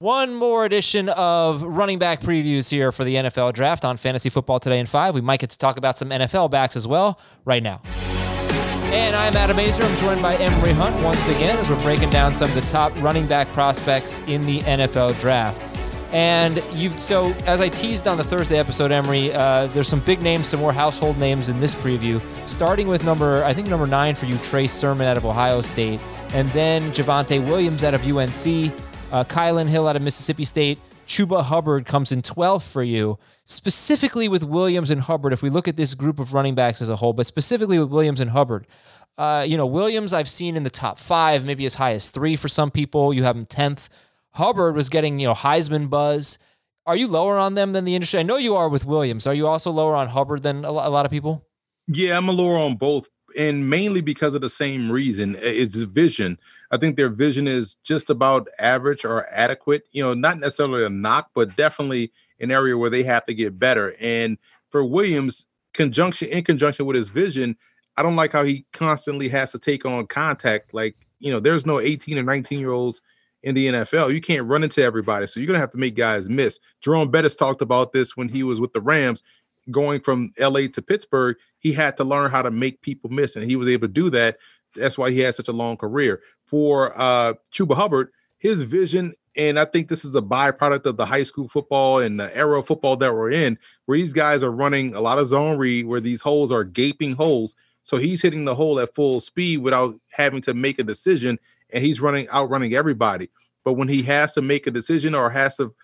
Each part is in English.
One more edition of running back previews here for the NFL draft on Fantasy Football Today in 5. We might get to talk about some NFL backs as well right now. And I'm Adam Aizer. I'm joined by Emory Hunt once again as we're breaking down some of the top running back prospects in the NFL draft. And you, so as I teased on the Thursday episode, Emory, uh, there's some big names, some more household names in this preview. Starting with number, I think number nine for you, Trey Sermon out of Ohio State, and then Javonte Williams out of UNC uh, Kylin Hill out of Mississippi State. Chuba Hubbard comes in 12th for you. Specifically with Williams and Hubbard, if we look at this group of running backs as a whole, but specifically with Williams and Hubbard, uh, you know, Williams I've seen in the top five, maybe as high as three for some people. You have him 10th. Hubbard was getting, you know, Heisman buzz. Are you lower on them than the industry? I know you are with Williams. Are you also lower on Hubbard than a lot of people? Yeah, I'm a lower on both and mainly because of the same reason it's vision i think their vision is just about average or adequate you know not necessarily a knock but definitely an area where they have to get better and for williams conjunction in conjunction with his vision i don't like how he constantly has to take on contact like you know there's no 18 or 19 year olds in the NFL. You can't run into everybody. So you're going to have to make guys miss. Jerome Bettis talked about this when he was with the Rams going from LA to Pittsburgh, he had to learn how to make people miss, and he was able to do that. That's why he had such a long career. For uh, Chuba Hubbard, his vision, and I think this is a byproduct of the high school football and the era of football that we're in, where these guys are running a lot of zone read, where these holes are gaping holes. So he's hitting the hole at full speed without having to make a decision, and he's running outrunning everybody. But when he has to make a decision or has to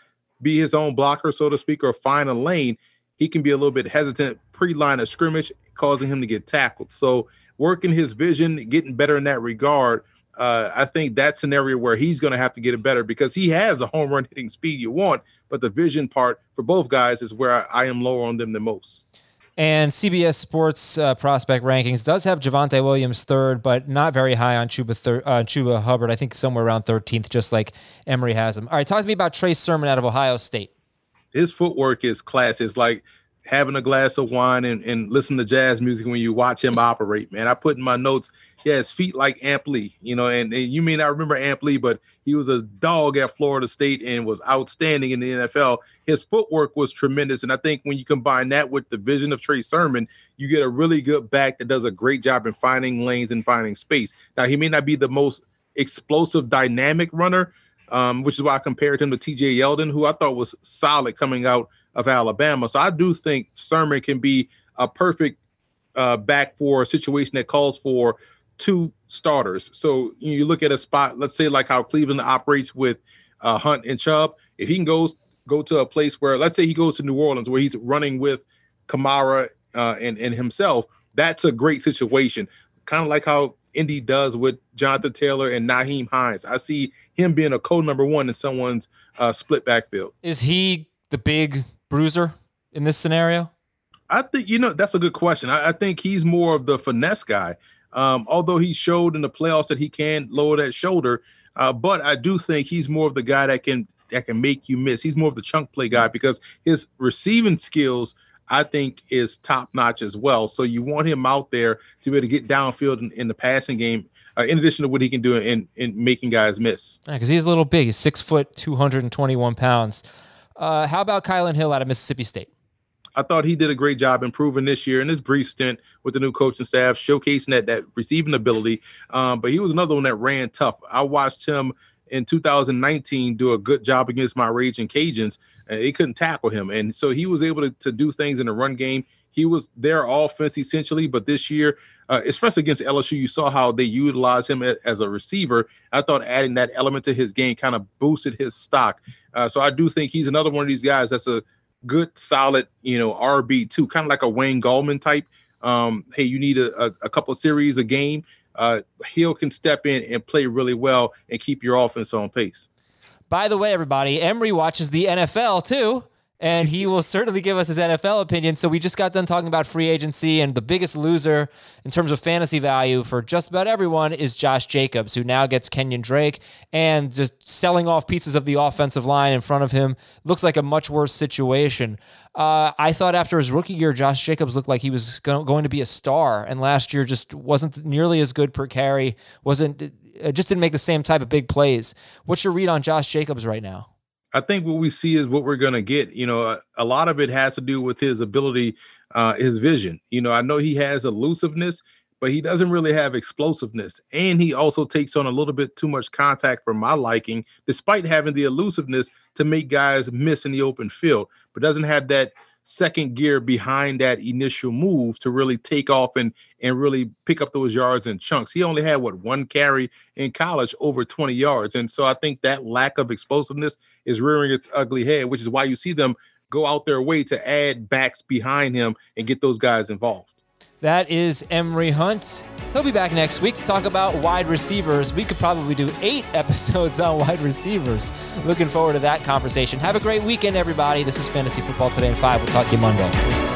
be his own blocker, so to speak, or find a lane, he can be a little bit hesitant pre-line of scrimmage, causing him to get tackled. So working his vision, getting better in that regard, uh, I think that's an area where he's going to have to get it better because he has a home run hitting speed you want, but the vision part for both guys is where I, I am lower on them the most. And CBS Sports uh, prospect rankings does have Javonte Williams third, but not very high on Chuba, thir- uh, Chuba Hubbard. I think somewhere around 13th, just like Emory has him. All right, talk to me about Trey Sermon out of Ohio State his footwork is class. It's like having a glass of wine and, and listen to jazz music when you watch him operate, man. I put in my notes, yeah, his feet like Amp Lee, you know, and, and you may not remember Amp Lee, but he was a dog at Florida State and was outstanding in the NFL. His footwork was tremendous. And I think when you combine that with the vision of Trey Sermon, you get a really good back that does a great job in finding lanes and finding space. Now, he may not be the most explosive, dynamic runner, um, which is why I compared him to TJ Yeldon, who I thought was solid coming out of Alabama. So I do think Sermon can be a perfect uh, back for a situation that calls for two starters. So you look at a spot, let's say like how Cleveland operates with uh, Hunt and Chubb. If he can go go to a place where, let's say he goes to New Orleans where he's running with Kamara uh, and and himself, that's a great situation. Kind of like how Indy does with Jonathan Taylor and Nyheim Hines. I see him being a code number one in someone's uh, split backfield. Is he the big bruiser in this scenario? I think you know that's a good question. I, I think he's more of the finesse guy. Um, although he showed in the playoffs that he can lower that shoulder, uh, but I do think he's more of the guy that can that can make you miss. He's more of the chunk play guy because his receiving skills I think is top notch as well. So you want him out there to be able to get downfield in, in the passing game. Uh, in addition to what he can do in, in making guys miss. Because yeah, he's a little big. He's six foot, 221 pounds. Uh, how about Kylin Hill out of Mississippi State? I thought he did a great job improving this year in his brief stint with the new coaching staff, showcasing that that receiving ability. Um, but he was another one that ran tough. I watched him in 2019 do a good job against my Raging Cajuns, and they couldn't tackle him. And so he was able to, to do things in the run game. He was their offense essentially, but this year, uh, especially against LSU, you saw how they utilized him as a receiver. I thought adding that element to his game kind of boosted his stock. Uh, so I do think he's another one of these guys that's a good, solid, you know, RB two, kind of like a Wayne Gallman type. Um, hey, you need a, a, a couple series a game. Uh, Hill can step in and play really well and keep your offense on pace. By the way, everybody, Emory watches the NFL too and he will certainly give us his NFL opinion. So we just got done talking about free agency, and the biggest loser in terms of fantasy value for just about everyone is Josh Jacobs, who now gets Kenyon Drake and just selling off pieces of the offensive line in front of him. Looks like a much worse situation. Uh, I thought after his rookie year, Josh Jacobs looked like he was go- going to be a star, and last year just wasn't nearly as good per carry. wasn't just didn't make the same type of big plays. What's your read on Josh Jacobs right now? I think what we see is what we're going to get. You know, a, a, lot of it has to do with his ability, uh, his vision. You know, I know he has elusiveness, but he doesn't really have explosiveness. And he also takes on a little bit too much contact for my liking, despite having the elusiveness to make guys miss in the open field, but doesn't have that second gear behind that initial move to really take off and and really pick up those yards in chunks. He only had what one carry in college over 20 yards. And so I think that lack of explosiveness is rearing its ugly head, which is why you see them go out their way to add backs behind him and get those guys involved. That is Emory Hunt. He'll be back next week to talk about wide receivers. We could probably do eight episodes on wide receivers. Looking forward to that conversation. Have a great weekend, everybody. This is Fantasy Football Today in 5. We'll talk to you Monday.